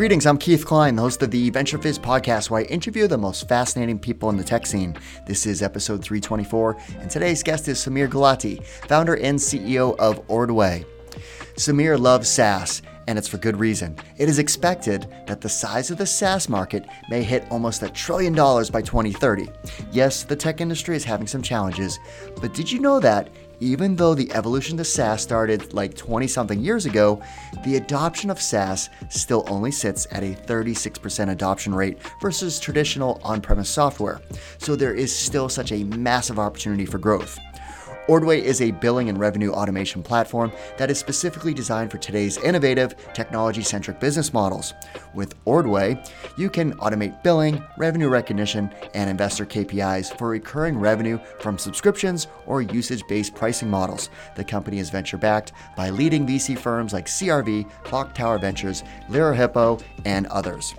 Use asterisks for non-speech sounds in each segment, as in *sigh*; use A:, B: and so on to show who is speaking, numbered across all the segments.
A: Greetings, I'm Keith Cline, the host of the VentureFizz podcast, where I interview the most fascinating people in the tech scene. This is episode 324, and today's guest is Sameer Gulati, founder and CEO of Ordway. Sameer loves SaaS, and it's for good reason. It is expected that the size of the SaaS market may hit almost a trillion dollars by 2030. Yes, the tech industry is having some challenges, but did you know that even though the evolution to SaaS started like 20 something years ago, the adoption of SaaS still only sits at a 36% adoption rate versus traditional on premise software. So there is still such a massive opportunity for growth. Ordway is a billing and revenue automation platform that is specifically designed for today's innovative, technology centric business models. With Ordway, you can automate billing, revenue recognition, and investor KPIs for recurring revenue from subscriptions or usage based pricing models. The company is venture backed by leading VC firms like CRV, Clocktower Ventures, Lerer Hippeau, and others.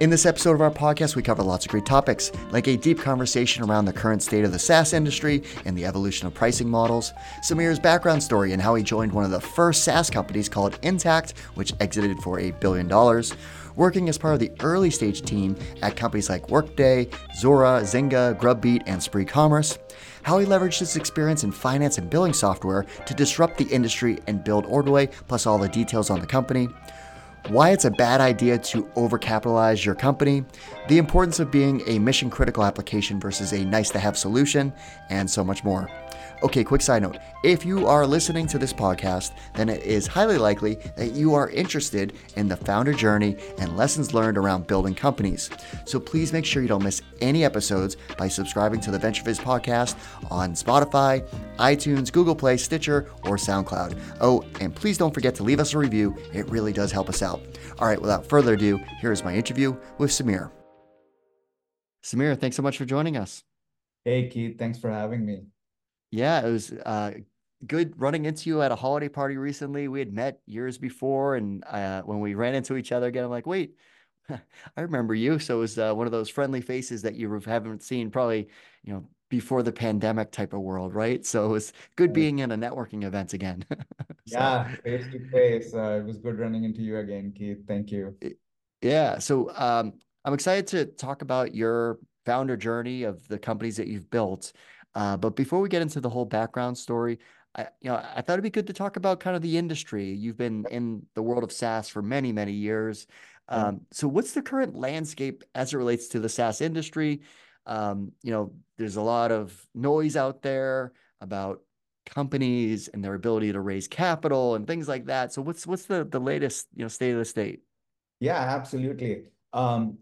A: In this episode of our podcast, we cover lots of great topics, like a deep conversation around the current state of the SaaS industry and the evolution of pricing models, Sameer's background story and how he joined one of the first SaaS companies called Intacct, which exited for a billion dollars, working as part of the early stage team at companies like Workday, Zuora, Zynga, GrubBeat, and Spree Commerce, how he leveraged his experience in finance and billing software to disrupt the industry and build Ordway, plus all the details on the company. Why it's a bad idea to overcapitalize your company, the importance of being a mission critical application versus a nice to have solution, and so much more. Okay, quick side note. If you are listening to this podcast, then it is highly likely that you are interested in the founder journey and lessons learned around building companies. So please make sure you don't miss any episodes by subscribing to the VentureFizz podcast on Spotify, iTunes, Google Play, Stitcher, or SoundCloud. Oh, and please don't forget to leave us a review. It really does help us out. All right, without further ado, here is my interview with Sameer. Sameer, thanks so much for joining us.
B: Hey, Keith, thanks for having me.
A: Yeah, it was uh, good running into you at a holiday party recently. We had met years before, and uh, when we ran into each other again, I'm like, wait, *laughs* I remember you. So it was uh, one of those friendly faces that you haven't seen probably, you know, before the pandemic type of world, right? So it was good being in a networking event again. *laughs*
B: so, yeah, face to face. Uh, it was good running into you again, Keith. Thank you.
A: Yeah. So um, I'm excited to talk about your founder journey of the companies that you've built. Uh, but before we get into the whole background story, I, you know, I thought it'd be good to talk about kind of the industry. You've been in the world of SaaS for many, many years. Um, so, what's the current landscape as it relates to the SaaS industry? Um, you know, there's a lot of noise out there about companies and their ability to raise capital and things like that. So, what's what's the the latest you know state of the state?
B: Yeah, absolutely. Um,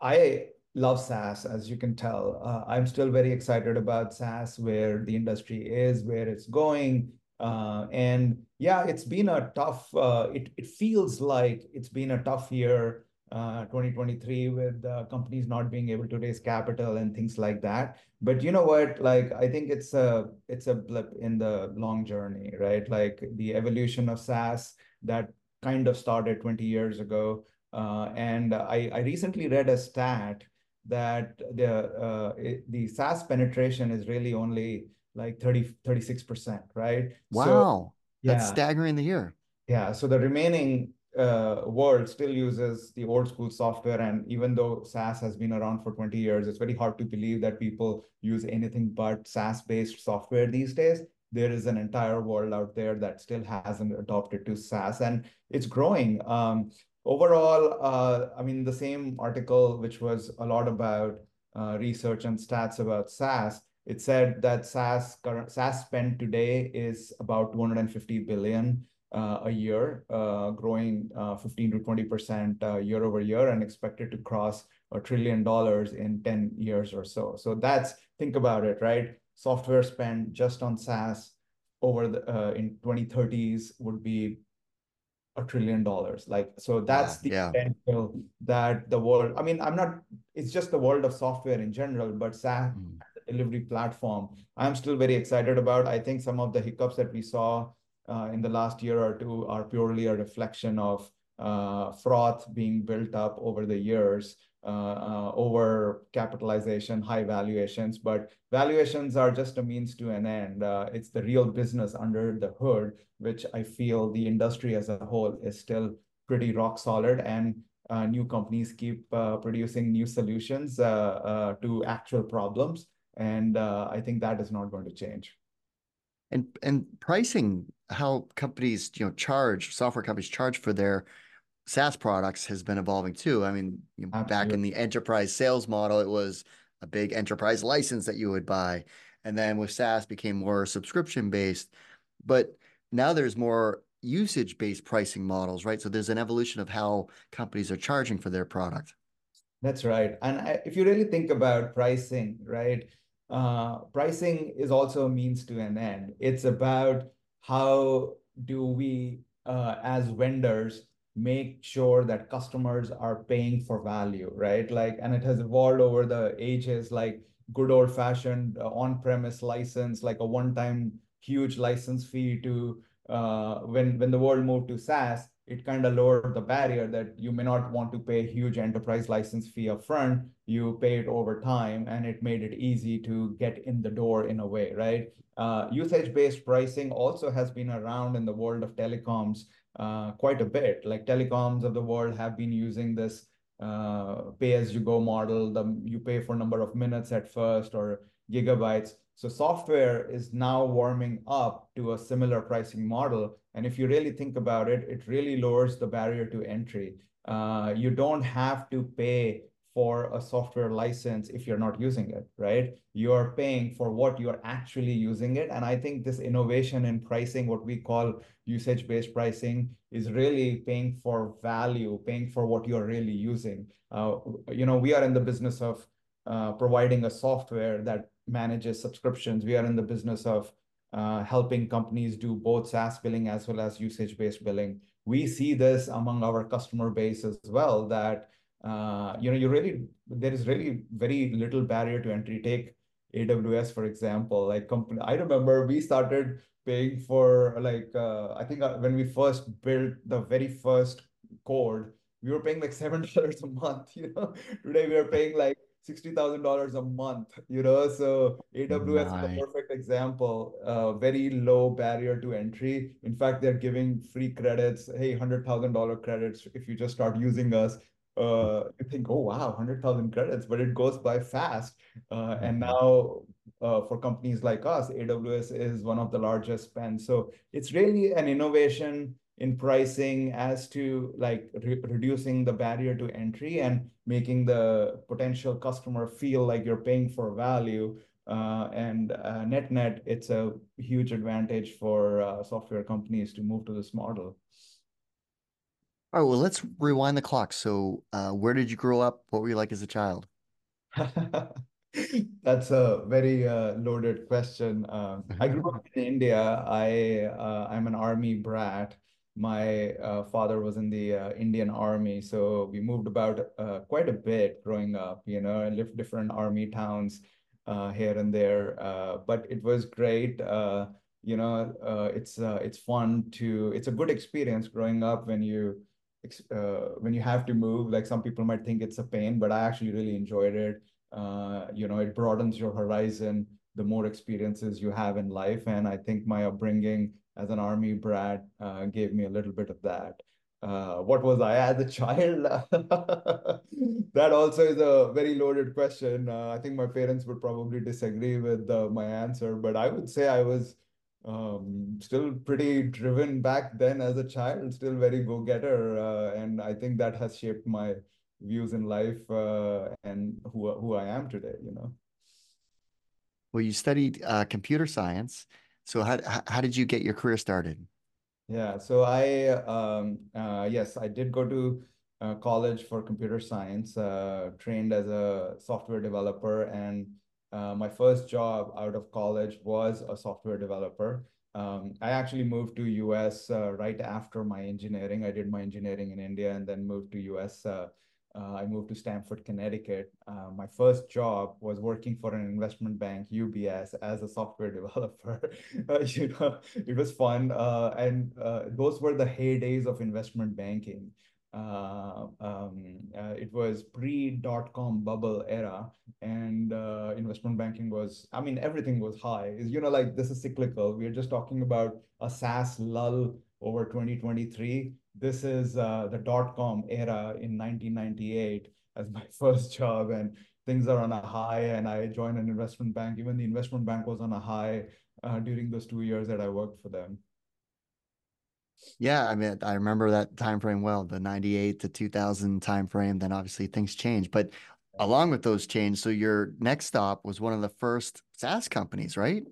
B: I love SaaS, as you can tell. Uh, I'm still very excited about SaaS, where the industry is, where it's going. Uh, and yeah, it's been a tough, uh, it, it feels like it's been a tough year, uh, 2023, with companies not being able to raise capital and things like that. But you know what? Like, I think it's a, it's a blip in the long journey, right? Like the evolution of SaaS that kind of started 20 years ago. Uh, and I, I recently read a stat that the uh, it, the SaaS penetration is really only like 30 36%, right?
A: Wow. So, That's yeah. staggering to hear.
B: Yeah. So the remaining uh, world still uses the old school software. And even though SaaS has been around for 20 years, it's very hard to believe that people use anything but SaaS based software these days. There is an entire world out there that still hasn't adopted to SaaS and it's growing. Um, overall, uh, I mean, the same article, which was a lot about uh, research and stats about SaaS, it said that SaaS current SaaS spend today is about 250 billion uh, a year, uh, growing uh, 15 to 20 percent uh, year over year, and expected to cross a trillion dollars in 10 years or so. So that's think about it, right? Software spend just on SaaS over the in 2030s would be a trillion dollars. Like, so that's the yeah. potential that the world, I mean, I'm not, it's just the world of software in general, but SaaS mm. delivery platform, I'm still very excited about. I think some of the hiccups that we saw uh, in the last year or two are purely a reflection of uh, froth being built up over the years over capitalization, high valuations, but valuations are just a means to an end. Uh, it's the real business under the hood, which I feel the industry as a whole is still pretty rock solid. And uh, new companies keep uh, producing new solutions uh, uh, to actual problems. And I think that is not going to change.
A: And and pricing, how companies you know charge software companies charge for their SaaS products has been evolving too. I mean, you know, back in the enterprise sales model, it was a big enterprise license that you would buy, and then with SaaS became more subscription based. But now there's more usage based pricing models, right? So there's an evolution of how companies are charging for their product.
B: That's right. And if you really think about pricing, right, uh, pricing is also a means to an end. It's about how do we, uh, as vendors, make sure that customers are paying for value, right? Like, and it has evolved over the ages, like good old fashioned uh, on premise license, like a one time huge license fee to uh, when when the world moved to SaaS, it kind of lowered the barrier that you may not want to pay a huge enterprise license fee upfront. You pay it over time, and it made it easy to get in the door in a way, right? Uh, usage-based pricing also has been around in the world of telecoms uh, quite a bit. Like telecoms of the world have been using this uh, pay-as-you-go model. The, you pay for number of minutes at first or gigabytes. So software is now warming up to a similar pricing model. And if you really think about it, it really lowers the barrier to entry. Uh, you don't have to pay for a software license if you're not using it, right? You're paying for what you're actually using it. And I think this innovation in pricing, what we call usage-based pricing, is really paying for value, paying for what you're really using. Uh, you know, we are in the business of uh, providing a software that manages subscriptions. We are in the business of uh, helping companies do both SaaS billing as well as usage-based billing. We see this among our customer base as well, that uh, you know, you really there is really very little barrier to entry. Take AWS, for example. Like company, I remember we started paying for like uh, I think uh, when we first built the very first code, we were paying like seven *laughs* dollars a month. You know, today we are paying like $60,000 a month, you know? So AWS is a perfect example, uh, very low barrier to entry. In fact, they're giving free credits. Hey, $100,000 credits if you just start using us. Uh, you think, oh, wow, 100,000 credits, but it goes by fast. Uh, and mm-hmm. now uh, for companies like us, AWS is one of the largest spends. So it's really an innovation in pricing as to like re reducing the barrier to entry and making the potential customer feel like you're paying for value. Uh, and uh, net net, it's a huge advantage for uh, software companies to move to this model.
A: All right, well, let's rewind the clock. So, uh, where did you grow up? What were you like as a child? *laughs*
B: That's a very uh, loaded question. Uh, I grew up *laughs* in India. I uh, I'm an army brat, my uh, father was in the uh, Indian Army, so we moved about uh, quite a bit growing up. You know, I lived different army towns uh, here and there, uh, but it was great. Uh, you know, it's it's fun to. It's a good experience growing up when you when you have to move. Like some people might think it's a pain, but I actually really enjoyed it. you know, it broadens your horizon the more experiences you have in life, and I think my upbringing as an army brat uh, gave me a little bit of that. Uh, what was I as a child? *laughs* that also is a very loaded question. Uh, I think my parents would probably disagree with uh, my answer, but I would say I was um, still pretty driven back then as a child, still very go-getter, uh, and I think that has shaped my views in life uh, and who who I am today. You know.
A: Well, you studied computer science. So how how did you get your career started?
B: Yeah, so I um, uh, yes, I did go to uh, college for computer science, uh, trained as a software developer, and uh, my first job out of college was a software developer. Um, I actually moved to US uh, right after my engineering. I did my engineering in India and then moved to US uh, I moved to Stamford, Connecticut. Uh, my first job was working for an investment bank, UBS, as a software *laughs* developer. uh, you know, it was fun, uh, and uh, those were the heydays of investment banking. Uh, um, it was pre dot com bubble era, and investment banking was. I mean, everything was high. You know, like this is cyclical. We're just talking about a SaaS lull over 2023 this is uh, the dot com era in 1998 as my *laughs* first job, and things are on a high. And I joined an investment bank. Even the investment bank was on a high uh, during those two years that I worked for them.
A: Yeah, I mean, I remember that time frame well, the 98 to 2000 time frame. Then obviously things changed. But along with those changes, so your next stop was one of the first SaaS companies, right?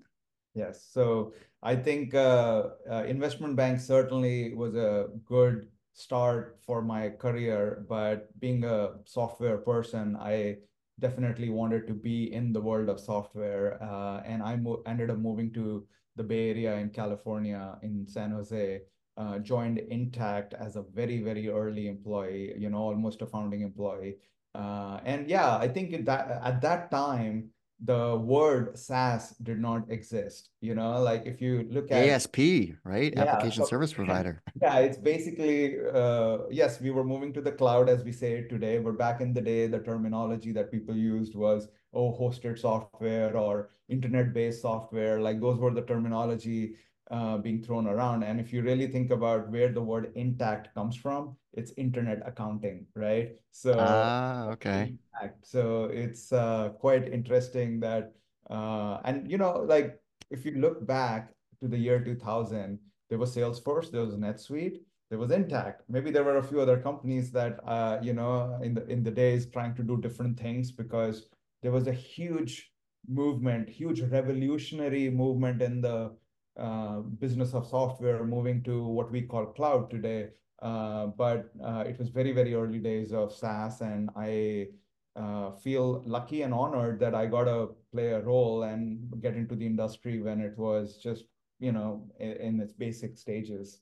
B: Yes. So I think uh, uh, investment bank certainly was a good start for my career, but being a software person, I definitely wanted to be in the world of software. Uh, and I ended up moving to the Bay Area in California, in San Jose, uh, joined Intacct as a very, very early employee, you know, almost a founding employee. Uh, and yeah, I think that at that time, the word SaaS did not exist. You know, like if you look at
A: ASP, right? Yeah, Application so, Service Provider. *laughs*
B: Yeah, it's basically uh, yes, we were moving to the cloud as we say it today, but back in the day, the terminology that people used was oh, hosted software or internet-based software. Like those were the terminology uh, being thrown around. And if you really think about where the word Intacct comes from, it's internet accounting, right?
A: So, ah, okay.
B: Intacct. So it's uh, quite interesting that, uh, and you know, like if you look back to the year 2000, there was Salesforce, there was NetSuite, there was Intacct. Maybe there were a few other companies that, uh, you know, in the in the days trying to do different things because there was a huge movement, huge revolutionary movement in the uh, business of software moving to what we call cloud today. Uh, but uh, it was very, very early days of SaaS, and I uh, feel lucky and honored that I got to play a role and get into the industry when it was just, you know, in, in its basic stages.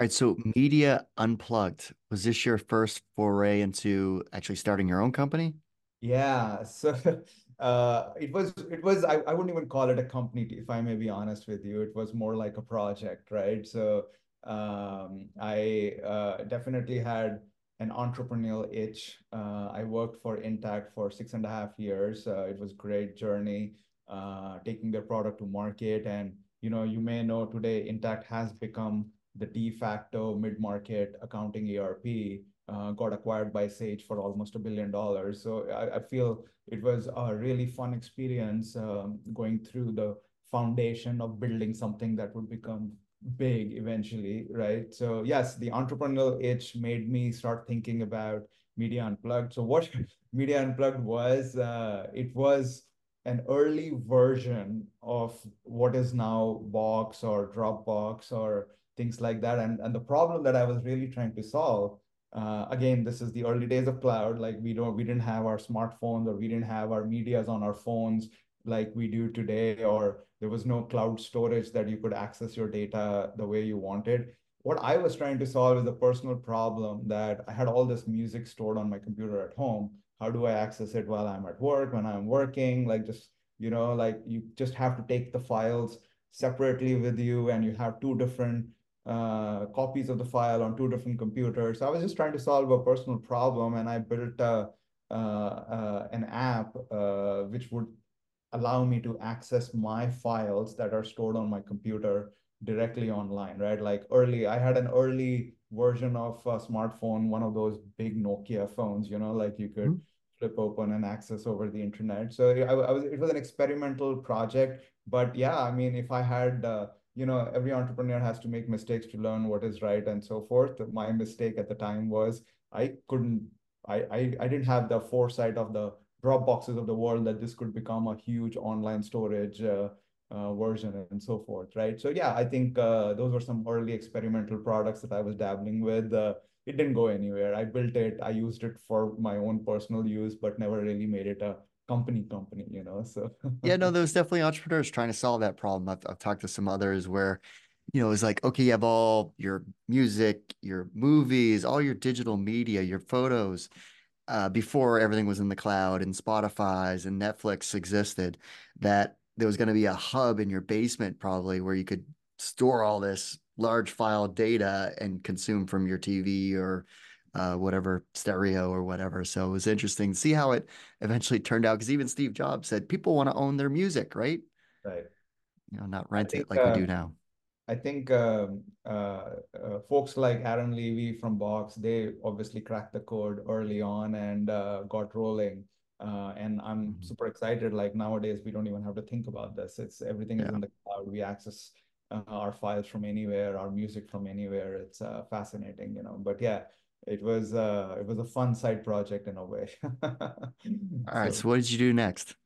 A: All right, so Media Unplugged, was this your first foray into actually starting your own company?
B: Yeah, *laughs* so uh, it was it was I, I wouldn't even call it a company if I may be honest with you. It was more like a project, right? So um, I uh, definitely had an entrepreneurial itch. Uh, I worked for Intacct for six and a half years. Uh, it was great journey uh, taking their product to market, and you know you may know today Intacct has become the de facto mid market accounting ERP uh, got acquired by Sage for almost a billion dollars. So I, I, feel it was a really fun experience um, going through the foundation of building something that would become big eventually, right? So yes, the entrepreneurial itch made me start thinking about Media Unplugged. So what *laughs* Media Unplugged was, uh, it was an early version of what is now Box or Dropbox or things like that. And, and the problem that I was really trying to solve uh, again, this is the early days of cloud. Like we don't, we didn't have our smartphones or we didn't have our medias on our phones like we do today, or there was no cloud storage that you could access your data the way you wanted. What I was trying to solve is a personal problem that I had all this music stored on my computer at home. How do I access it while I'm at work, when I'm working? Like just, you know, like you just have to take the files separately with you and you have two different uh, copies of the file on two different computers. I was just trying to solve a personal problem, and I built a, uh, uh, an app uh, which would allow me to access my files that are stored on my computer directly online, right? Like early, I had an early version of a smartphone, one of those big Nokia phones, you know, like you could mm -hmm. flip open and access over the internet. So I, I was, it was an experimental project, but yeah, I mean, if I had uh, you know, every entrepreneur has to make mistakes to learn what is right and so forth. My mistake at the time was I couldn't, I, I, I didn't have the foresight of the Dropboxes of the world that this could become a huge online storage uh, uh, version and so forth, right? So yeah, I think uh, those were some early experimental products that I was dabbling with. Uh, it didn't go anywhere. I built it, I used it for my own personal use, but never really made it a company company you know so.
A: Yeah no *laughs* there's definitely entrepreneurs trying to solve that problem. I've, I've talked to some others where you know it's like okay you have all your music your movies all your digital media your photos uh, before everything was in the cloud and spotify's and netflix existed that there was going to be a hub in your basement probably where you could store all this large file data and consume from your tv or uh, whatever stereo or whatever. So it was interesting to see how it eventually turned out. Because even Steve Jobs said people want to own their music, right?
B: Right.
A: You know, not rent think, it like uh, we do now.
B: I think um, uh, uh, folks like Aaron Levie from Box, they obviously cracked the code early on and uh, got rolling. Uh, and I'm mm-hmm. super excited. Like nowadays, we don't even have to think about this. It's everything yeah. is in the cloud. We access uh, our files from anywhere, our music from anywhere. It's uh, fascinating, you know. But yeah, it was it was a fun side project in a way. *laughs*
A: All right. So, so what did you do next?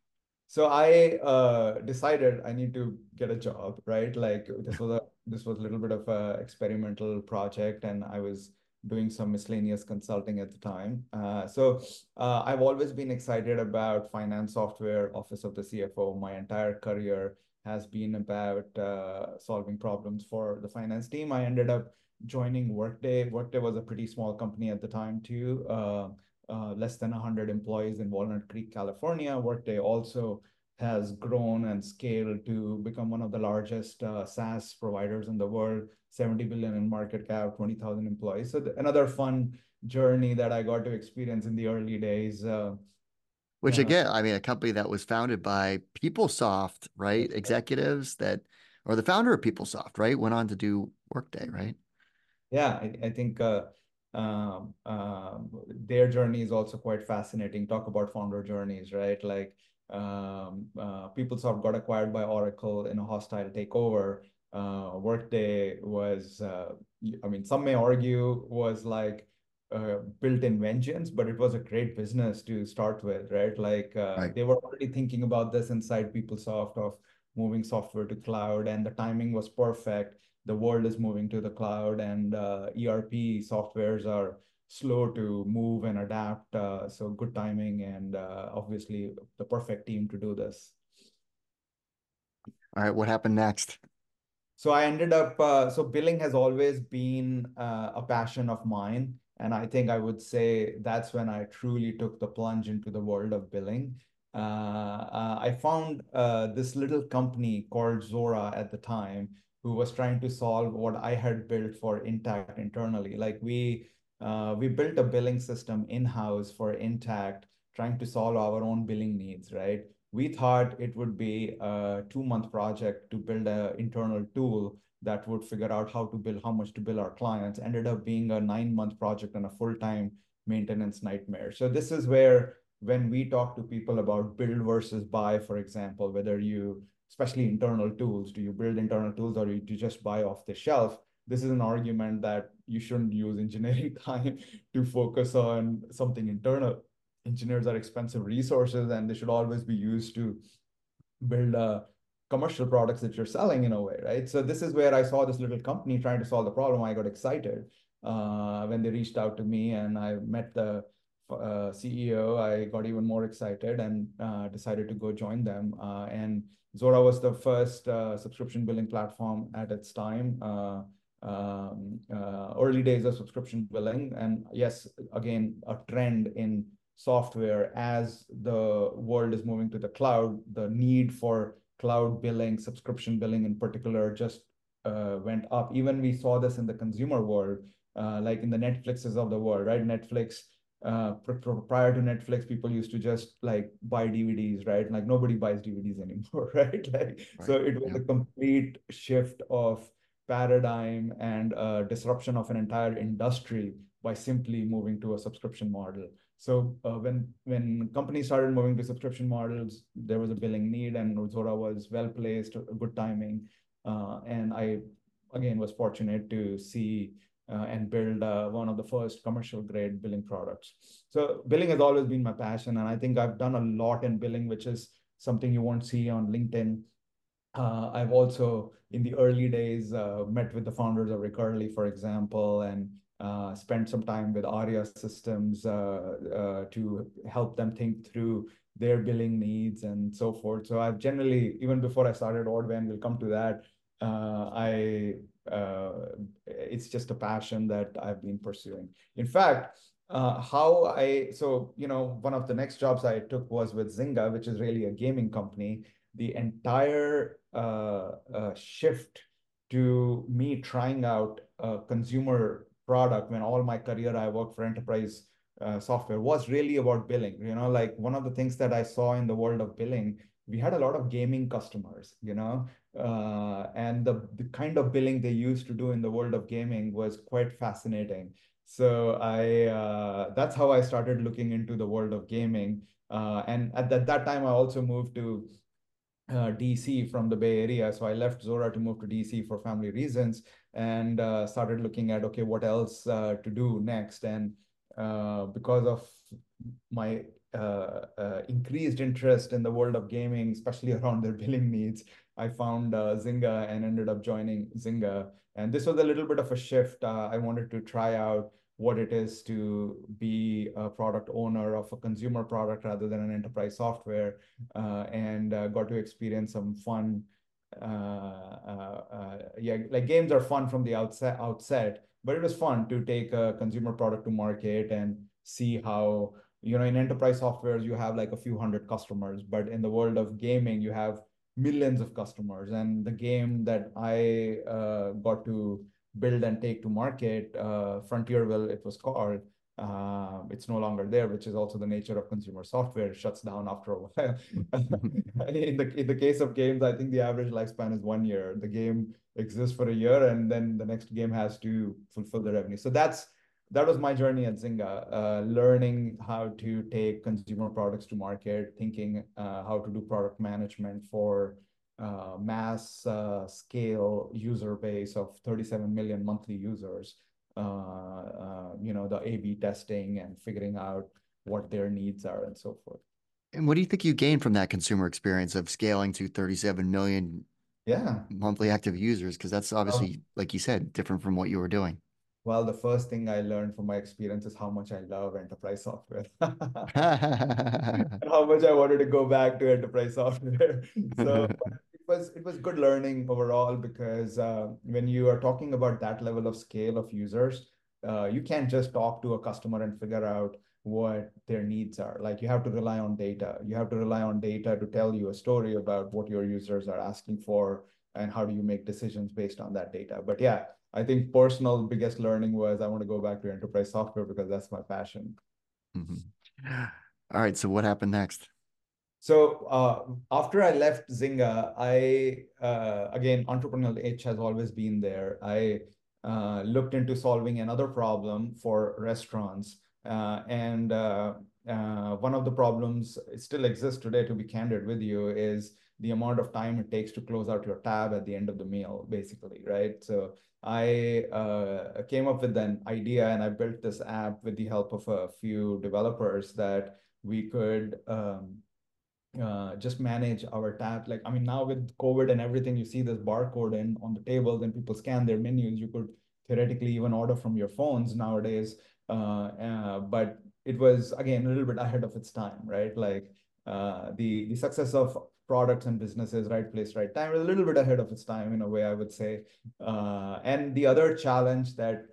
B: so i uh, decided i need to get a job right like this was a this was a little bit of a experimental project and i was doing some miscellaneous consulting at the time uh, so uh, i've always been excited about finance software office of the cfo my entire career has been about uh, solving problems for the finance team i ended up joining workday workday was a pretty small company at the time too uh, uh, less than 100 employees in Walnut Creek, California. Workday also has grown and scaled to become one of the largest uh, SaaS providers in the world, 70 billion in market cap, 20,000 employees. So another fun journey that I got to experience in the early days. Uh,
A: Which again, I mean, a company that was founded by PeopleSoft, right? Executives that, or the founder of PeopleSoft, right? Went on to do Workday, right?
B: Yeah, I, I think uh, um, um, their journey is also quite fascinating. Talk about founder journeys, right? Like um, uh, PeopleSoft got acquired by Oracle in a hostile takeover. Uh, Workday was, uh, I mean, some may argue was like uh, built in vengeance, but it was a great business to start with, right? Like uh, right. they were already thinking about this inside PeopleSoft of moving software to cloud, and the timing was perfect the world is moving to the cloud and uh, ERP softwares are slow to move and adapt. Uh, so good timing and uh, obviously the perfect team to do this.
A: All right, what happened next?
B: So I ended up, uh, so billing has always been uh, a passion of mine. And I think I would say that's when I truly took the plunge into the world of billing. Uh, I found this little company called Zuora at the time, who was trying to solve what I had built for Intacct internally. Like we uh, we built a billing system in-house for Intacct, trying to solve our own billing needs, right? We thought it would be a two-month project to build an internal tool that would figure out how to bill, how much to bill our clients. Ended up being a nine-month project and a full-time maintenance nightmare. So this is where when we talk to people about build versus buy, for example, whether you especially internal tools. Do you build internal tools or do you just buy off the shelf? This is an argument that you shouldn't use *laughs* engineering time to focus on something internal. Engineers are expensive resources and they should always be used to build uh, commercial products that you're selling in a way, right? So this is where I saw this little company trying to solve the problem. I got excited uh, when they reached out to me and I met the uh, CEO. I got even more excited and uh, decided to go join them. Uh, and Zuora was the first uh, subscription billing platform at its time. Uh, um, uh, early days of subscription billing, and yes, again, a trend in software as the world is moving to the cloud. The need for cloud billing, subscription billing in particular, just uh, went up. Even we saw this in the consumer world, uh, like in the Netflixes of the world, right? Netflix uh, prior to Netflix, people used to just like buy DVDs, right? Like nobody buys DVDs anymore, *laughs* right? Like right. so, it was yeah. a complete shift of paradigm and uh, disruption of an entire industry by simply moving to a subscription model. So uh, when when companies started moving to subscription models, there was a billing need, and Zuora was well placed, good timing, uh, and I again was fortunate to see uh, and build uh, one of the first commercial grade billing products. So billing has always been my passion, and I think I've done a lot in billing, which is something you won't see on LinkedIn. Uh, I've also, in the early days, uh, met with the founders of Recurly, for example, and uh, spent some time with Aria Systems uh, to help them think through their billing needs and so forth. So I've generally, even before I started Ordway, and we'll come to that, I it's just a passion that I've been pursuing. In fact, uh, how I so you know one of the next jobs I took was with Zynga, which is really a gaming company. The entire uh, uh, shift to me trying out a consumer product when all my career I worked for enterprise uh, software was really about billing. You know, like one of the things that I saw in the world of billing, we had a lot of gaming customers. You know, uh, and the, the kind of billing they used to do in the world of gaming was quite fascinating. So I uh, that's how I started looking into the world of gaming. Uh, and at that, that time, I also moved to uh, DC from the Bay Area. So I left Zuora to move to DC for family reasons and uh, started looking at, okay, what else uh, to do next? And because of my increased interest in the world of gaming, especially *laughs* around their billing needs, I found Zynga and ended up joining Zynga. And this was a little bit of a shift. I wanted to try out what it is to be a product owner of a consumer product rather than an enterprise software uh, and uh, got to experience some fun uh, uh, uh, yeah like games are fun from the outset outset but it was fun to take a consumer product to market and see how you know in enterprise softwares you have like a few hundred customers but in the world of gaming you have millions of customers and the game that i uh, got to build and take to market, uh, Frontierville, it was called. Uh, it's no longer there, which is also the nature of consumer software. It shuts down after a *laughs* while. in the in the case of games, I think the average lifespan is one year. The game exists for a year, and then the next game has to fulfill the revenue. So that's that was my journey at Zynga, uh, learning how to take consumer products to market, thinking uh, how to do product management for uh, mass uh, scale user base of 37 million monthly users, uh, you know, the A/B testing and figuring out what their needs are and so forth.
A: And what do you think you gained from that consumer experience of scaling to 37 million
B: yeah.
A: monthly active users? Because that's obviously, like you said, different from what you were doing.
B: Well, the first thing I learned from my experience is how much I love enterprise software. *laughs* *laughs* and how much I wanted to go back to enterprise software. *laughs* So it was it was good learning overall because uh, when you are talking about that level of scale of users, uh, you can't just talk to a customer and figure out what their needs are. Like you have to rely on data. You have to rely on data to tell you a story about what your users are asking for and how do you make decisions based on that data. But yeah, I think personal biggest learning was I want to go back to enterprise software because that's my passion.
A: Mm-hmm. All right. So what happened next?
B: So uh, after I left Zynga, I uh, again entrepreneurial itch has always been there. I uh, looked into solving another problem for restaurants, uh, and uh, uh, one of the problems still exists today. To be candid with you, is the amount of time it takes to close out your tab at the end of the meal, basically, right? So I came up with an idea, and I built this app with the help of a few developers that we could. Um, uh, just manage our tab. Like, I mean, now with COVID and everything, you see this barcode in on the tables and people scan their menus. You could theoretically even order from your phones nowadays. Uh, uh, but it was, again, a little bit ahead of its time, right? Like uh, the, the success of products and businesses, right place, right time, a little bit ahead of its time in a way, I would say. Uh, and the other challenge that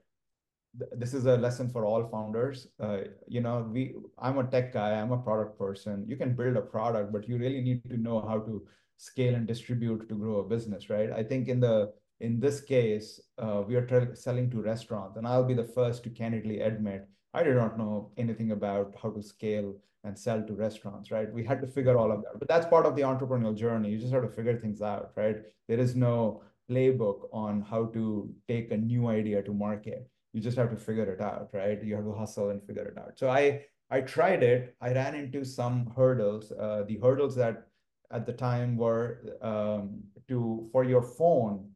B: this is a lesson for all founders. Uh, you know, we I'm a tech guy, I'm a product person. You can build a product, but you really need to know how to scale and distribute to grow a business, right? I think in the in this case, uh, we are selling to restaurants, and I'll be the first to candidly admit I did not know anything about how to scale and sell to restaurants, right? We had to figure all of that, but that's part of the entrepreneurial journey. You just have to figure things out, right? There is no playbook on how to take a new idea to market you just have to figure it out, right? You have to hustle and figure it out. So I I tried it. I ran into some hurdles. Uh, the hurdles that at the time were um, to for your phone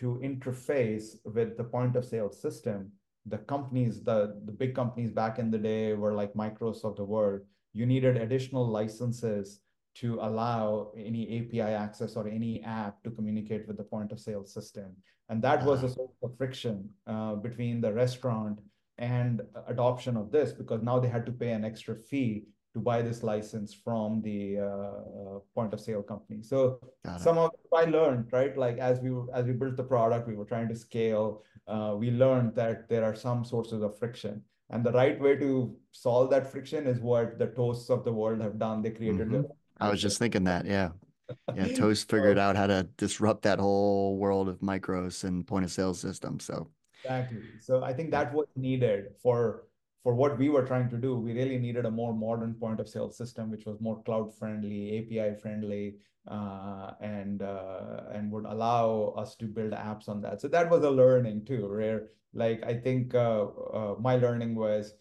B: to interface with the point of sale system. The companies, the the big companies back in the day were like Microsoft of the world. You needed additional licenses to allow any API access or any app to communicate with the point of sale system. And that was a uh-huh. source of friction uh, between the restaurant and adoption of this because now they had to pay an extra fee to buy this license from the uh, uh point of sale company. So some of I learned right, like as we as we built the product, we were trying to scale. Uh, we learned that there are some sources of friction, and the right way to solve that friction is what the Toasts of the world have done. They created mm-hmm.
A: I was just thinking that, yeah. Yeah, *laughs* Toast figured out how to disrupt that whole world of micros and point of sale systems. So
B: exactly. So I think that was needed for for what we were trying to do, we really needed a more modern point of sale system, which was more cloud friendly, API friendly, uh, and uh, and would allow us to build apps on that. So that was a learning too, where like I think uh, uh my learning was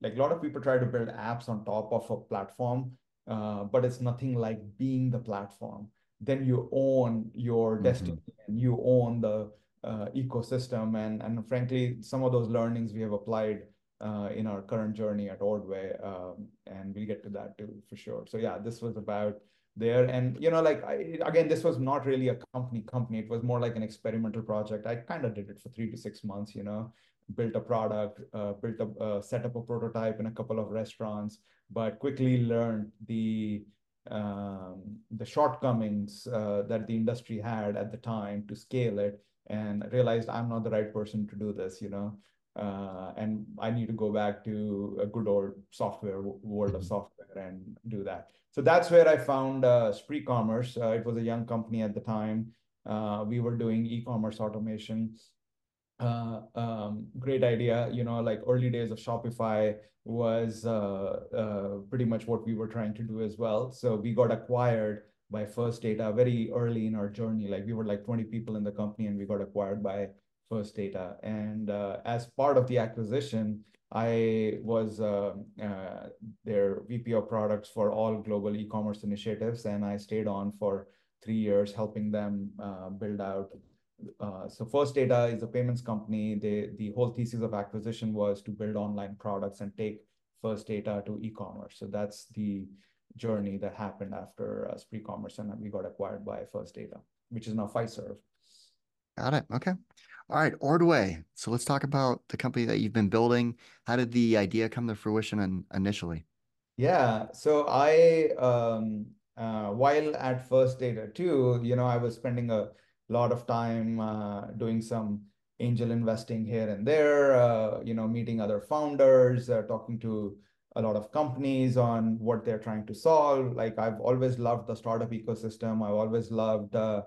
B: like a lot of people try to build apps on top of a platform, uh, but it's nothing like being the platform. Then you own your mm-hmm. destiny and you own the uh, ecosystem, and and frankly, some of those learnings we have applied uh, in our current journey at Ordway, um, and we'll get to that too for sure. So yeah, this was about there, and you know, like I, again, this was not really a company company. It was more like an experimental project. I kind of did it for three to six months, you know, built a product, uh, built a uh, set up a prototype in a couple of restaurants, but quickly learned the um, the shortcomings uh, that the industry had at the time to scale it, and realized I'm not the right person to do this, you know uh, and I need to go back to a good old software world of mm-hmm. software and do that. So that's where I found uh, Spree Commerce. Uh, it was a young company at the time. Uh, we were doing e-commerce automation. Uh, um, great idea. You know, like early days of Shopify was uh, uh, pretty much what we were trying to do as well. So we got acquired by First Data very early in our journey. Like we were like 20 people in the company, and we got acquired by First Data. And uh, as part of the acquisition, I was uh, uh, their VP of products for all global e-commerce initiatives, and I stayed on for three years helping them uh, build out. Uh, so First Data is a payments company. They, the whole thesis of acquisition was to build online products and take First Data to e-commerce. So that's the journey that happened after uh, Spree Commerce, and we got acquired by First Data, which is now Fiserv.
A: Got it. Okay. All right, Ordway. So let's talk about the company that you've been building. How did the idea come to fruition initially?
B: Yeah, so I, um, uh, while at First Data too, you know, I was spending a lot of time uh, doing some angel investing here and there, uh, you know, meeting other founders, uh, talking to a lot of companies on what they're trying to solve. Like I've always loved the startup ecosystem. I've always loved uh,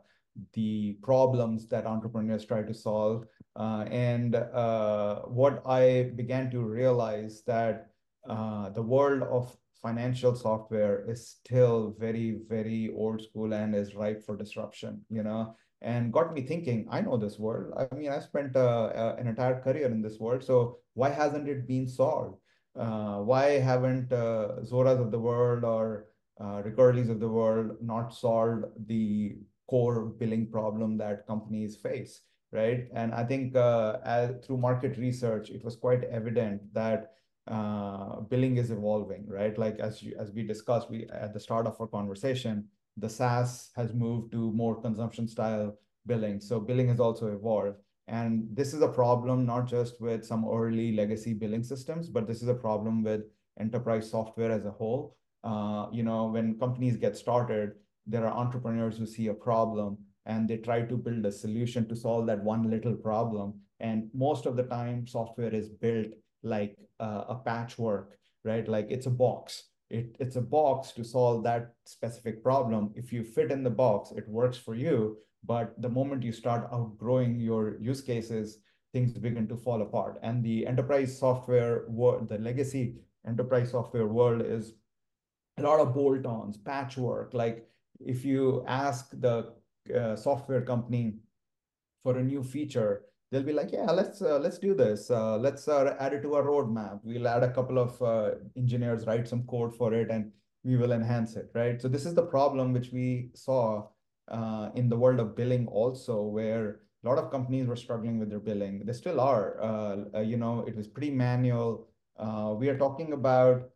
B: the problems that entrepreneurs try to solve. Uh, and uh, what I began to realize that uh, the world of financial software is still very, very old school and is ripe for disruption, you know, and got me thinking, I know this world. I mean, I spent uh, uh, an entire career in this world. So why hasn't it been solved? Uh, why haven't Zuoras of the world or uh, of the world not solved the core billing problem that companies face, right? And I think uh, as, through market research, it was quite evident that uh, billing is evolving, right? Like as you, as we discussed, we at the start of our conversation, the SaaS has moved to more consumption style billing. So billing has also evolved. And this is a problem not just with some early legacy billing systems, but this is a problem with enterprise software as a whole. Uh, you know, when companies get started, there are entrepreneurs who see a problem and they try to build a solution to solve that one little problem. And most of the time, software is built like uh, a patchwork, right? Like it's a box. It, it's a box to solve that specific problem. If you fit in the box, it works for you. But the moment you start outgrowing your use cases, things begin to fall apart. And the enterprise software world, the legacy enterprise software world is a lot of bolt-ons, patchwork, like if you ask the uh, software company for a new feature, they'll be like, yeah, let's uh, let's do this. Uh, let's uh, add it to our roadmap. We'll add a couple of uh, engineers, write some code for it, and we will enhance it, right? So this is the problem which we saw uh, in the world of billing also, where a lot of companies were struggling with their billing. They still are. you know, it was pretty manual. we are talking about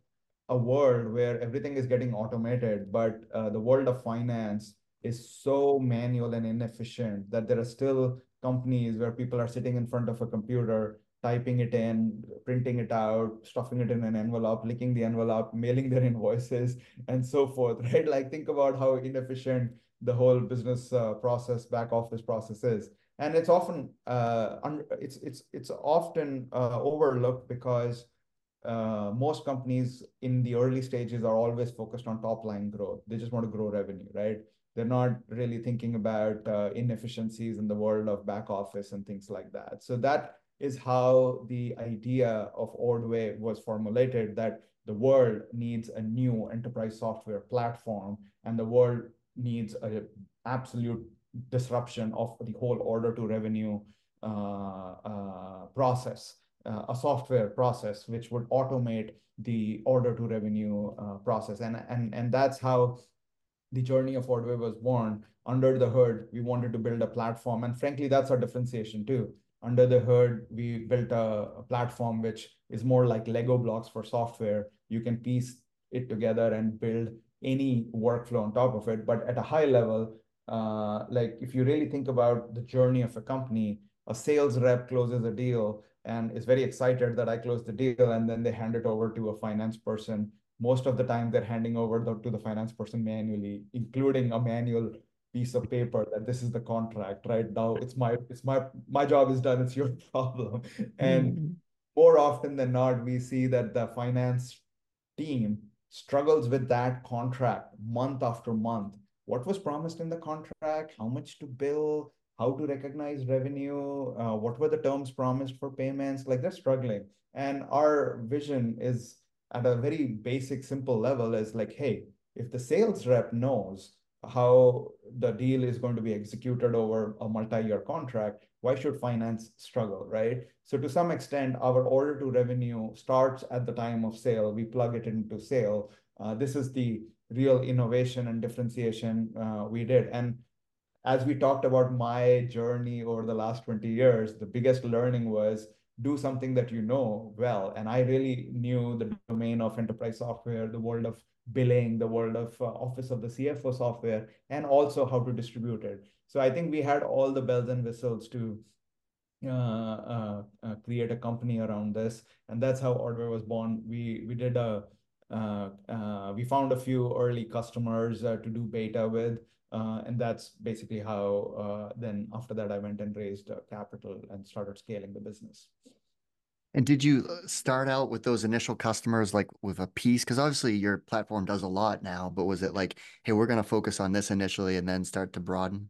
B: a world where everything is getting automated, but uh, the world of finance is so manual and inefficient that there are still companies where people are sitting in front of a computer, typing it in, printing it out, stuffing it in an envelope, licking the envelope, mailing their invoices, and so forth, *laughs* right? Like think about how inefficient the whole business uh, process, back office process is. And it's often uh, it's it's it's often uh, overlooked because uh, most companies in the early stages are always focused on top line growth. They just want to grow revenue, right? They're not really thinking about uh, inefficiencies in the world of back office and things like that. So that is how the idea of Ordway was formulated that the world needs a new enterprise software platform and the world needs an absolute disruption of the whole order to revenue uh, uh, process, uh, a software process which would automate the order to revenue uh, process. And, and, and that's how the journey of Ordway was born. Under the hood, we wanted to build a platform. And frankly, that's our differentiation too under the hood, we built a, a, platform which is more like Lego blocks for software. You can piece it together and build any workflow on top of it. But at a high level, uh, like if you really think about the journey of a company, a sales rep closes a deal and is very excited that I closed the deal, and then they hand it over to a finance person. Most of the time, they're handing over the, to the finance person manually, including a manual piece of paper that this is the contract right? Now it's my it's my my job is done it's your *laughs* problem. And mm-hmm. more often than not we see that the finance team struggles with that contract month after month. What was promised in the contract? How much to bill how to recognize revenue uh, what were the terms promised for payments like they're struggling and our vision is at a very basic simple level is like hey if the sales rep knows how the deal is going to be executed over a multi-year contract, why should finance struggle, right? So to some extent, our order to revenue starts at the time of sale. We plug it into sale. Uh, this is the real innovation and differentiation uh, we did. And as we talked about my journey over the last 20 years, the biggest learning was do something that you know well. And I really knew the domain of enterprise software, the world of billing, the world of uh, Office of the CFO software, and also how to distribute it. So I think we had all the bells and whistles to uh, uh, uh, create a company around this, and that's how Ordway was born. We we did a uh, uh, we found a few early customers to do beta with, and that's basically how. then after that, I went and raised capital and started scaling the business.
A: And did you uh, start out with those initial customers like with a piece? Because obviously your platform does a lot now, but was it like, hey, we're going to focus on this initially and then start to broaden?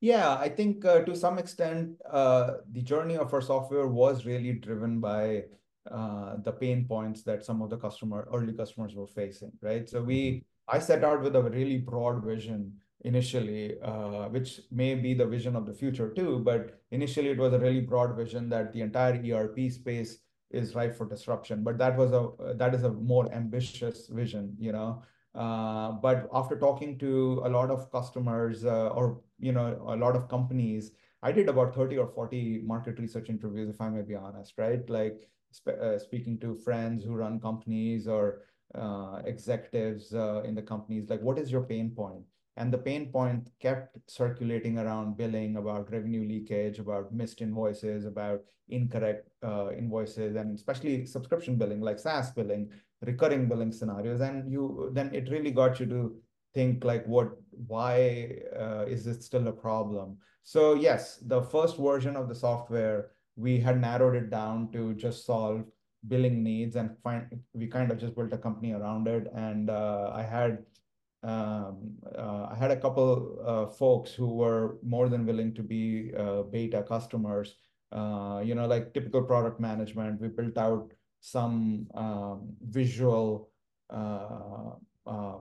B: Yeah, I think uh, to some extent, uh, the journey of our software was really driven by uh, the pain points that some of the customer early customers were facing, right? So we, mm-hmm. I set out with a really broad vision initially, uh, which may be the vision of the future too. But initially, it was a really broad vision that the entire ERP space is ripe for disruption. But that was a that is a more ambitious vision, you know. Uh, but after talking to a lot of customers uh, or you know a lot of companies, I did about thirty or forty market research interviews, if I may be honest, right? Like sp uh, speaking to friends who run companies or uh, executives uh, in the companies, like what is your pain point? And the pain point kept circulating around billing, about revenue leakage, about missed invoices, about incorrect uh, invoices, and especially subscription billing, like SaaS billing, recurring billing scenarios. And you then it really got you to think like, what, why uh, is this still a problem? So yes, the first version of the software, we had narrowed it down to just solve billing needs and find we kind of just built a company around it. And uh, I had um, uh, I had a couple uh, folks who were more than willing to be uh, beta customers. Uh, you know, like typical product management, we built out some um, visual uh,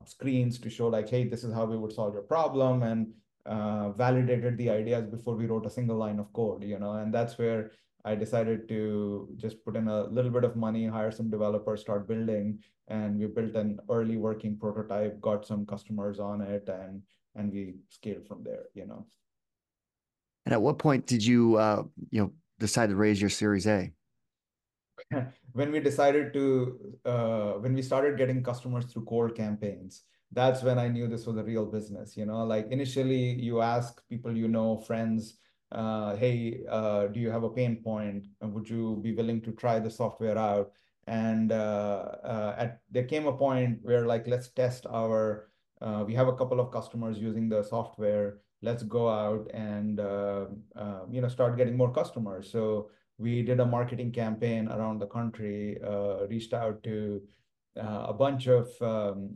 B: screens to show like, hey, this is how we would solve your problem, and validated the ideas before we wrote a single line of code. You know, and that's where I decided to just put in a little bit of money, hire some developers, start building, and we built an early working prototype, got some customers on it, and and we scaled from there. You know.
A: And at what point did you uh, you know decide to raise your Series A? *laughs*
B: when we decided to uh, when we started getting customers through cold campaigns that's when i knew this was a real business you know like initially you ask people you know friends uh, hey, uh, do you have a pain point? Would you be willing to try the software out? And uh, uh, at there came a point where like, let's test our, uh, we have a couple of customers using the software. Let's go out and, uh, uh, you know, start getting more customers. So we did a marketing campaign around the country, reached out to a bunch of um,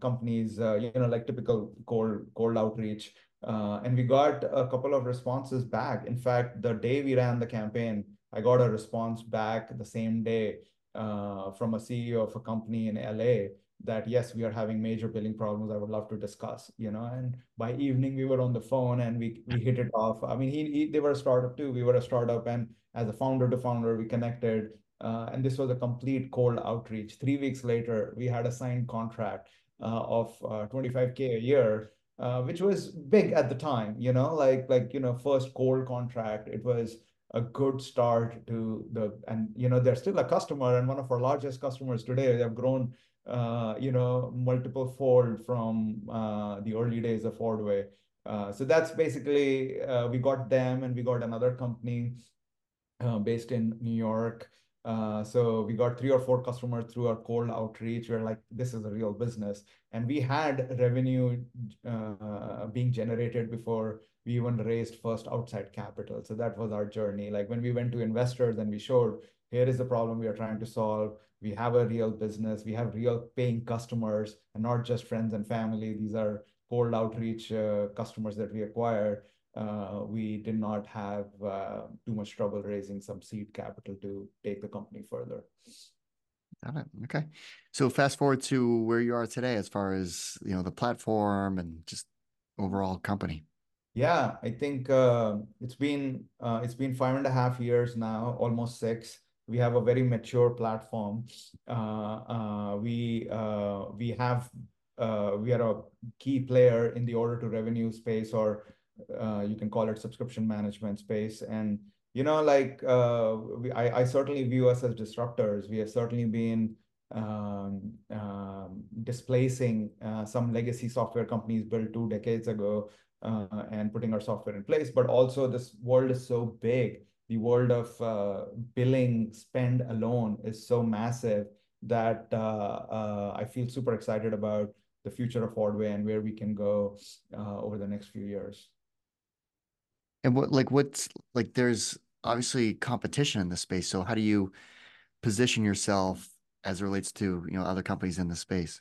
B: companies, you know, like typical cold cold outreach, uh, and we got a couple of responses back. In fact, the day we ran the campaign, I got a response back the same day uh, from a CEO of a company in LA that yes, we are having major billing problems. I would love to discuss, you know. And by evening, we were on the phone and we we hit it off. I mean, he, he they were a startup too. We were a startup, and as a founder to founder, we connected. Uh, and this was a complete cold outreach. Three weeks later, we had a signed contract uh, of 25k uh, year, uh, which was big at the time. You know, like like you know, first cold contract. It was a good start to the and you know they're still a customer and one of our largest customers today. They have grown uh, you know, multiple fold from uh, the early days of Ordway. Uh, so that's basically, uh, we got them and we got another company uh, based in New York. Uh, so we got three or four customers through our cold outreach. We're like, this is a real business. And we had revenue being generated before we even raised first outside capital. So that was our journey. Like when we went to investors and we showed, here is the problem we are trying to solve we have a real business, we have real paying customers, and not just friends and family. These are cold outreach uh, customers that we acquire. Uh, we did not have uh, too much trouble raising some seed capital to take the company further.
A: Got it. Okay. So fast forward to where you are today, as far as you know, the platform and just overall company.
B: Yeah, I think uh, it's been uh, it's been five and a half years now, almost six. We have a very mature platform. Uh, uh, we uh, we have we are a key player in the order to revenue space, or you can call it subscription management space. And you know, like we, I, I certainly view us as disruptors. We have certainly been um, um, displacing uh, some legacy software companies built two decades ago uh, and putting our software in place. But also, this world is so big the world of uh, billing spend alone is so massive that uh, uh, I feel super excited about the future of Ordway and where we can go uh, over the next few years.
A: And what, like, what's like? There's obviously competition in the space. So how do you position yourself as it relates to you know other companies in the space?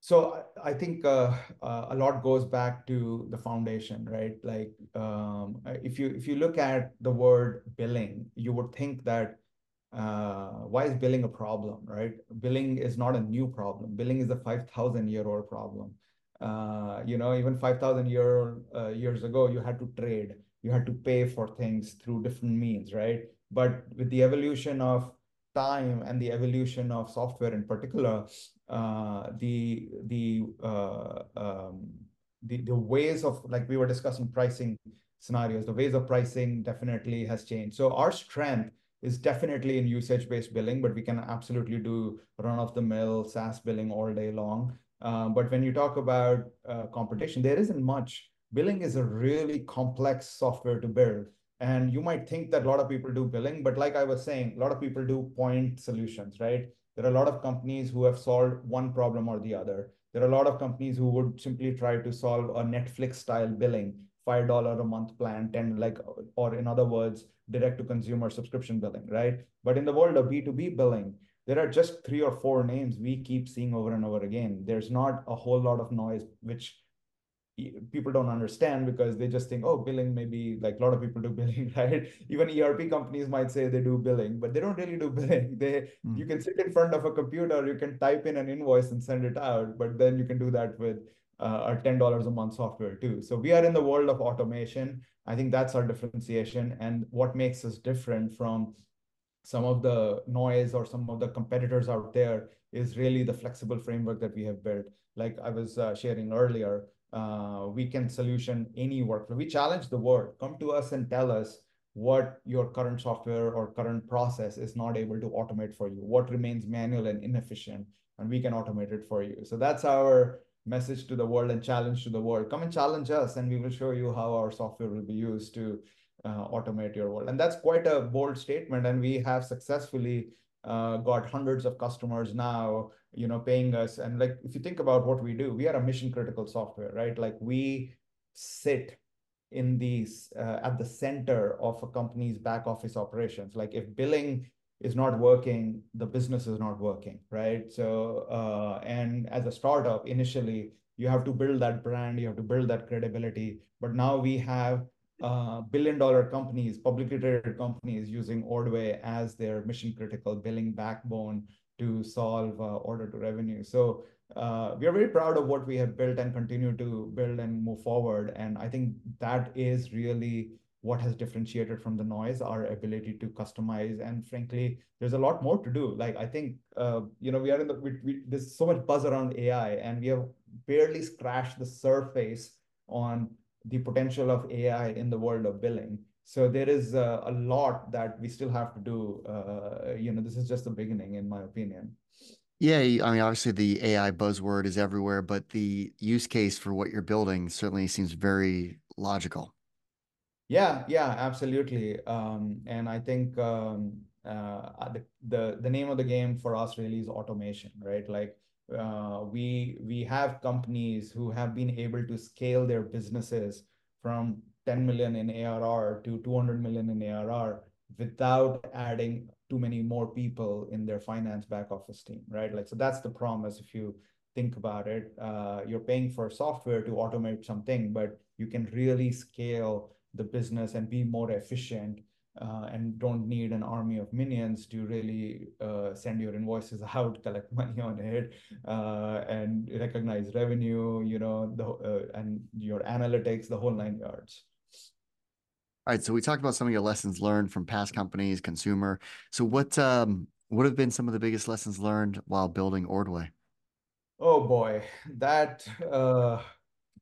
B: So I think uh, uh, a lot goes back to the foundation, right? Like um, if you if you look at the word billing, you would think that uh, why is billing a problem, right? Billing is not a new problem. Billing is a five thousand year old problem. Uh, you know, even five thousand year uh, years ago, you had to trade, you had to pay for things through different means, right? But with the evolution of time and the evolution of software in particular, uh, the the, uh, um, the the ways of like we were discussing pricing scenarios, the ways of pricing definitely has changed. So our strength is definitely in usage-based billing, but we can absolutely do run-of-the-mill SaaS billing all day long. Uh, but when you talk about uh, competition, there isn't much. Billing is a really complex software to build. And you might think that a lot of people do billing, but like I was saying, a lot of people do point solutions, right? There are a lot of companies who have solved one problem or the other. There are a lot of companies who would simply try to solve a Netflix style billing, $5 a month plan, 10 like, or in other words, direct to consumer subscription billing, right? But in the world of B2B billing, there are just three or four names we keep seeing over and over again. There's not a whole lot of noise, which people don't understand because they just think, oh, billing maybe like a lot of people do *laughs* billing, right? Even ERP companies might say they do billing, but they don't really do billing. They mm. you can sit in front of a computer, you can type in an invoice and send it out, but then you can do that with uh, our ten dollars a month software too. So we are in the world of automation. I think that's our differentiation and what makes us different from some of the noise or some of the competitors out there is really the flexible framework that we have built. Like I was uh, sharing earlier, uh, we can solution any workflow. We challenge the world. Come to us and tell us what your current software or current process is not able to automate for you, what remains manual and inefficient, and we can automate it for you. So that's our message to the world and challenge to the world. Come and challenge us, and we will show you how our software will be used to automate your world. And that's quite a bold statement, and we have successfully uh, got hundreds of customers now you know paying us. And like if you think about what we do we are a mission critical software right? Like we sit in these uh, at the center of a company's back office operations. Like if billing is not working the business is not working right? So uh, and as a startup initially you have to build that brand you have to build that credibility. But now we have uh, billion dollar companies, publicly traded companies using Ordway as their mission critical billing backbone to solve uh, order to revenue. So uh, we are very proud of what we have built and continue to build and move forward. And I think that is really what has differentiated from the noise, our ability to customize. And frankly, there's a lot more to do. Like I think, uh, you know, we are in the, we, we, there's so much buzz around AI and we have barely scratched the surface on the potential of AI in the world of billing. So there is uh, a lot that we still have to do. Uh, you know, this is just the beginning, in my opinion.
A: Yeah, I mean, obviously the AI buzzword is everywhere, but the use case for what you're building certainly seems very logical.
B: Yeah, yeah, absolutely. Um, and I think um, uh, the, the the name of the game for us really is automation, right? Like uh, we we have companies who have been able to scale their businesses from 10 million in ARR to 200 million in ARR without adding too many more people in their finance back office team, right? Like, so that's the promise. If you think about it, uh, you're paying for software to automate something, but you can really scale the business and be more efficient uh, and don't need an army of minions to really uh, send your invoices *laughs* out, collect money on it, uh, and recognize revenue, you know, the uh, and your analytics, the whole nine yards.
A: All right, so we talked about some of your lessons learned from past companies, consumer. So what um, what have been some of the biggest lessons learned while building Ordway?
B: Oh boy, that uh,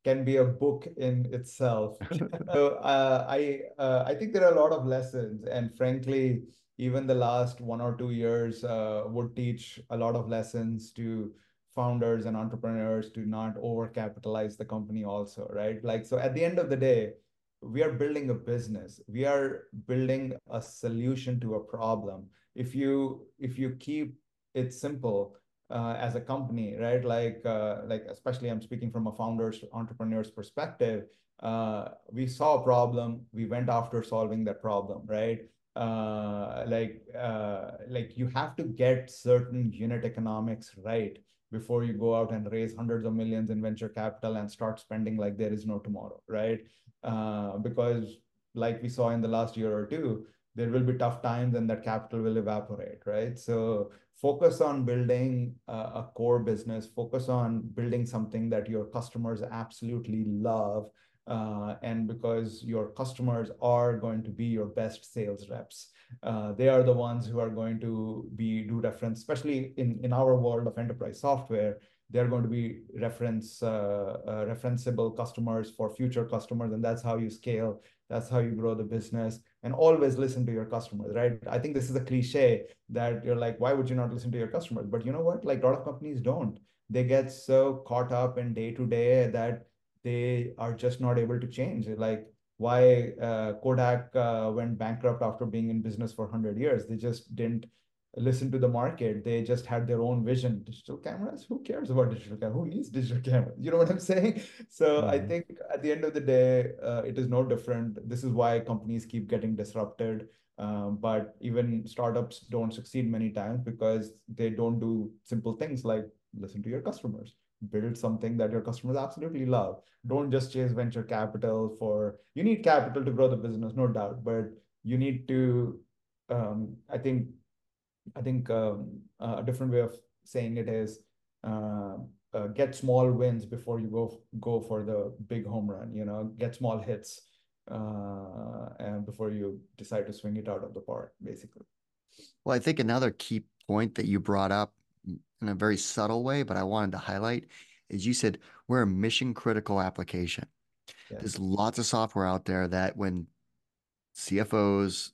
B: can be a book in itself. *laughs* so uh, I uh, I think there are a lot of lessons, and frankly, even the last one or two years uh, would teach a lot of lessons to founders and entrepreneurs to not overcapitalize the company also right? Like so at the end of the day we are building a business. We are building a solution to a problem. If you if you keep it simple uh, as a company, right? Like, uh, like especially I'm speaking from a founder's entrepreneur's perspective. Uh, we saw a problem, we went after solving that problem, right? Uh, like, uh, like you have to get certain unit economics right before you go out and raise hundreds of millions in venture capital and start spending like there is no tomorrow, right? Uh, because like we saw in the last year or two, there will be tough times and that capital will evaporate, right? So focus on building a, a, core business, focus on building something that your customers absolutely love. Uh, and because your customers are going to be your best sales reps, uh, they are the ones who are going to be do reference, especially in, in our world of enterprise software, they're going to be reference uh, uh, referenceable customers for future customers, and that's how you scale. That's how you grow the business and always listen to your customers, right? I think this is a cliche that you're like, why would you not listen to your customers? But you know what? Like a lot of companies don't. They get so caught up in day to day that they are just not able to change. Like why uh, Kodak uh, went bankrupt after being in business for 100 years. They just didn't listen to the market. They just had their own vision. Digital cameras, who cares about digital camera? Who needs digital cameras? You know what I'm *laughs* saying? So mm-hmm. I think at the end of the day, uh, it is no different. This is why companies keep getting disrupted. Um, but even startups don't succeed many times because they don't do simple things like listen to your customers build something that your customers absolutely love don't just chase venture capital for you need capital to grow the business no doubt but you need to um, i think I think um, a different way of saying it is uh, uh, get small wins before you go go for the big home run. You know, get small hits uh, and before you decide to swing it out of the park, basically.
A: Well, I think another key point that you brought up in a very subtle way, but I wanted to highlight is you said we're a mission critical application. There's lots of software out there that when CFOs,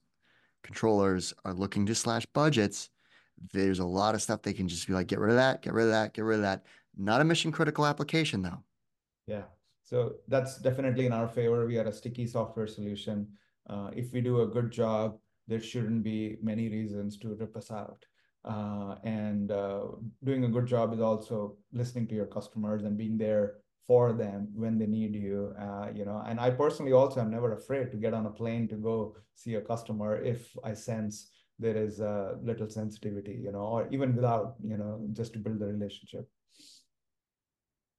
A: controllers are looking to slash budgets, there's a lot of stuff they can just be like, get rid of that, get rid of that, get rid of that. Not a mission critical application though.
B: Yeah. So that's definitely in our favor. We are a sticky software solution. Uh, if we do a good job, there shouldn't be many reasons to rip us out. Uh, and uh, doing a good job is also listening to your customers and being there for them when they need you uh, you know and i personally also am never afraid to get on a plane to go see a customer if i sense there is a little sensitivity you know or even without you know just to build the relationship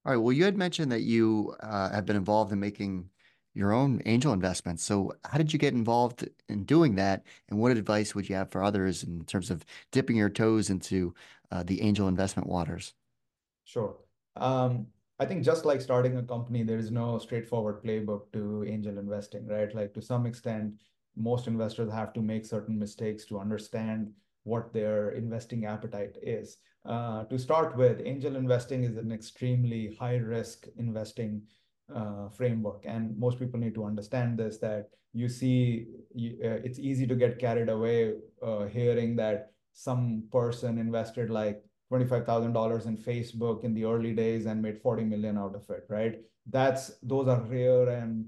A: all right well you had mentioned that you uh, have been involved in making your own angel investments. So, how did you get involved in doing that? And what advice would you have for others in terms of dipping your toes into uh, the angel investment waters?
B: Sure. Um, I think just like starting a company, there is no straightforward playbook to angel investing, right? Like to some extent, most investors have to make certain mistakes to understand what their investing appetite is. Uh, to start with, angel investing is an extremely high risk investing uh, framework. And most people need to understand this that you see, you, uh, it's easy to get carried away uh, hearing that some person invested like $25,000 in Facebook in the early days and made 40 million out of it, right? That's those are rare and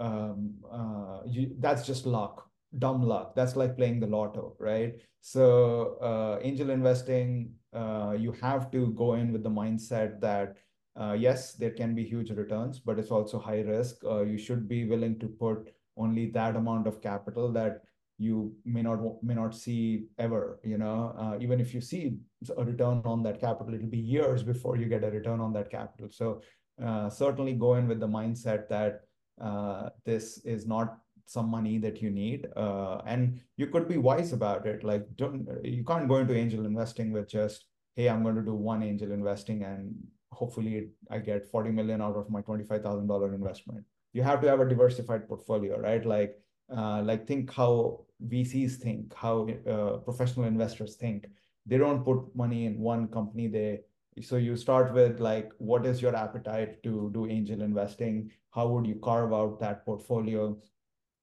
B: um, uh, you, that's just luck, dumb luck. That's like playing the lotto, right? So uh, angel investing, uh, you have to go in with the mindset that uh, yes, there can be huge returns, but it's also high risk. Uh, you should be willing to put only that amount of capital that you may not may not see ever. You know, uh, even if you see a return on that capital, it'll be years before you get a return on that capital. So uh, certainly go in with the mindset that uh, this is not some money that you need, uh, and you could be wise about it. Like, don't you can't go into angel investing with just hey, I'm going to do one angel investing and hopefully I get 40 million out of my $25,000 investment. You have to have a diversified portfolio, right? Like, uh, like think how VCs think, how uh, professional investors think. They don't put money in one company. They so you start with like, what is your appetite to do angel investing? How would you carve out that portfolio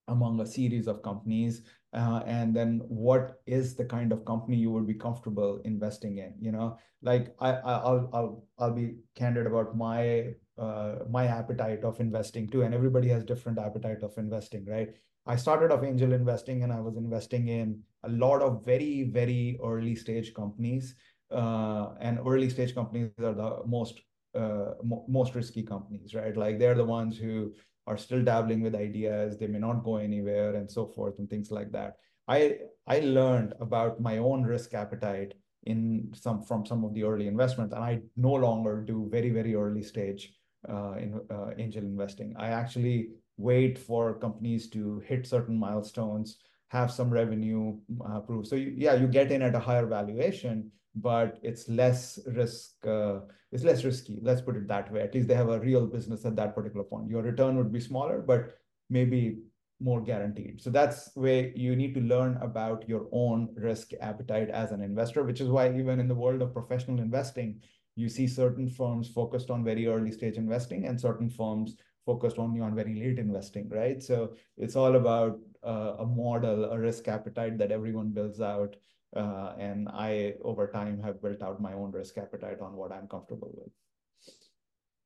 B: among a series of companies? uh, and then what is the kind of company you would be comfortable investing in you know like i i'll i'll, I'll be candid about my uh, my appetite of investing too and everybody has different appetite of investing right i started off angel investing and i was investing in a lot of very very early stage companies uh, and early stage companies are the most uh, mo most risky companies right? Like they're the ones who are still dabbling with ideas. They may not go anywhere and so forth and things like that. I i learned about my own risk appetite in some from some of the early investments and i no longer do very very early stage uh, in uh, angel investing. I actually wait for companies to hit certain milestones have some revenue uh, proof. So you, yeah you get in at a higher valuation but it's less risk uh, it's less risky. Let's put it that way. At least they have a real business at that particular point. Your return would be smaller but maybe more guaranteed. So that's where you need to learn about your own risk appetite as an investor which is why even in the world of professional investing you see certain firms focused on very early stage investing and certain firms focused only on very late investing right so it's all about uh, a model a risk appetite that everyone builds out uh, and I, over time, have built out my own risk appetite on what I'm comfortable with.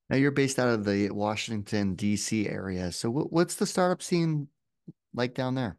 A: Now you're based out of the Washington D.C. area. So what's the startup scene like down there?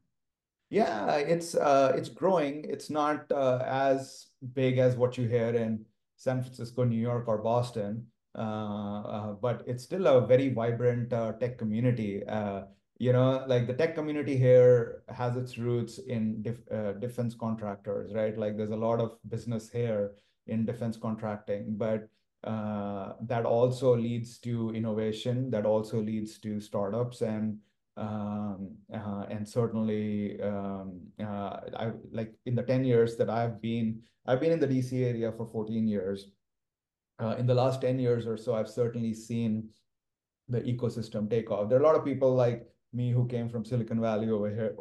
B: Yeah, it's uh, it's growing. It's not uh, as big as what you hear in San Francisco, New York, or Boston, but it's still a very vibrant uh, tech community. Uh, you know like the tech community here has its roots in def, uh, defense contractors right like there's a lot of business here in defense contracting but uh, that also leads to innovation that also leads to startups and um, uh, and certainly um, uh, I like in the 10 years that I've been I've been in the DC area for 14 years uh, in the last 10 years or so I've certainly seen the ecosystem take off there are a lot of people like me who came from Silicon Valley over here,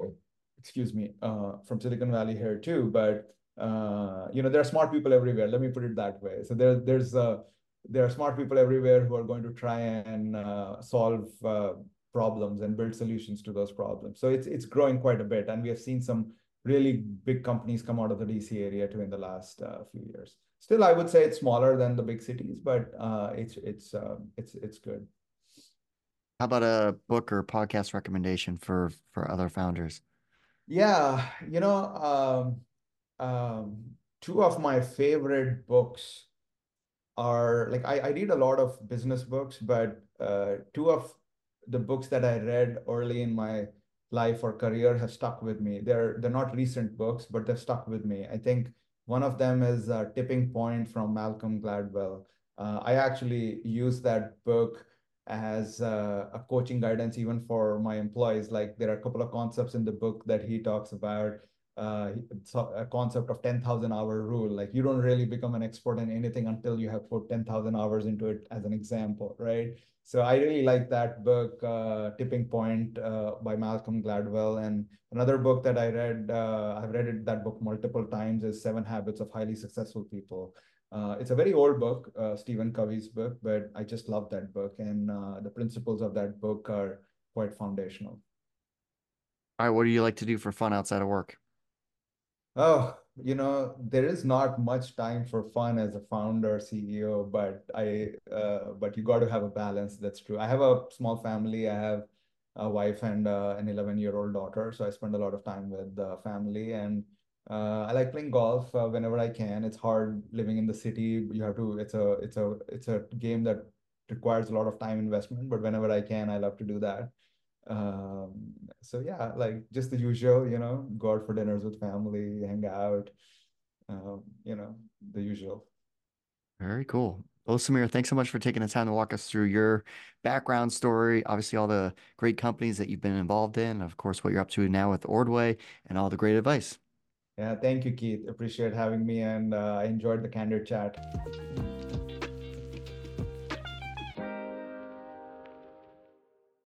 B: excuse me, uh, from Silicon Valley here too. But uh, you know, there are smart people everywhere. Let me put it that way. So there, there's uh, there are smart people everywhere who are going to try and uh, solve uh, problems and build solutions to those problems. So it's it's growing quite a bit, and we have seen some really big companies come out of the DC area too in the last few years. Still, I would say it's smaller than the big cities, but uh, it's it's uh, it's it's good.
A: How about a book or podcast recommendation for for other founders?
B: Yeah, you know, um, um, two of my favorite books are like I, I read a lot of business books, but uh, two of the books that I read early in my life or career have stuck with me. They're they're not recent books, but they've stuck with me. I think one of them is uh, Tipping Point from Malcolm Gladwell. Uh, I actually use that book as uh, a coaching guidance even for my employees. Like there are a couple of concepts in the book that he talks about. Uh, a concept of 10,000 hour rule. Like you don't really become an expert in anything until you have put 10,000 hours into it as an example, right? So I really like that book, uh, Tipping Point uh, by Malcolm Gladwell. And another book that I read, uh, I've read it, that book multiple times is Seven Habits of Highly Successful People. Uh, it's a very old book, uh, Stephen Covey's book, but I just love that book. And the principles of that book are quite foundational.
A: All right. What do you like to do for fun outside of work?
B: Oh, you know, there is not much time for fun as a founder, CEO, but I, uh, but you got to have a balance. That's true. I have a small family. I have a wife and uh, an 11 year old daughter. So I spend a lot of time with the family and uh, I like playing golf uh, whenever I can. It's hard living in the city. You have to. It's a. It's a. It's a game that requires a lot of time investment. But whenever I can, I love to do that. Um, so yeah, like just the usual. You know, go out for dinners with family, hang out. Um, you know, the usual.
A: Very cool. Well, Sameer, thanks so much for taking the time to walk us through your background story, obviously all the great companies that you've been involved in, of course, what you're up to now with Ordway, and all the great advice.
B: Yeah, thank you, Keith. Appreciate having me, and uh, I enjoyed the candid chat.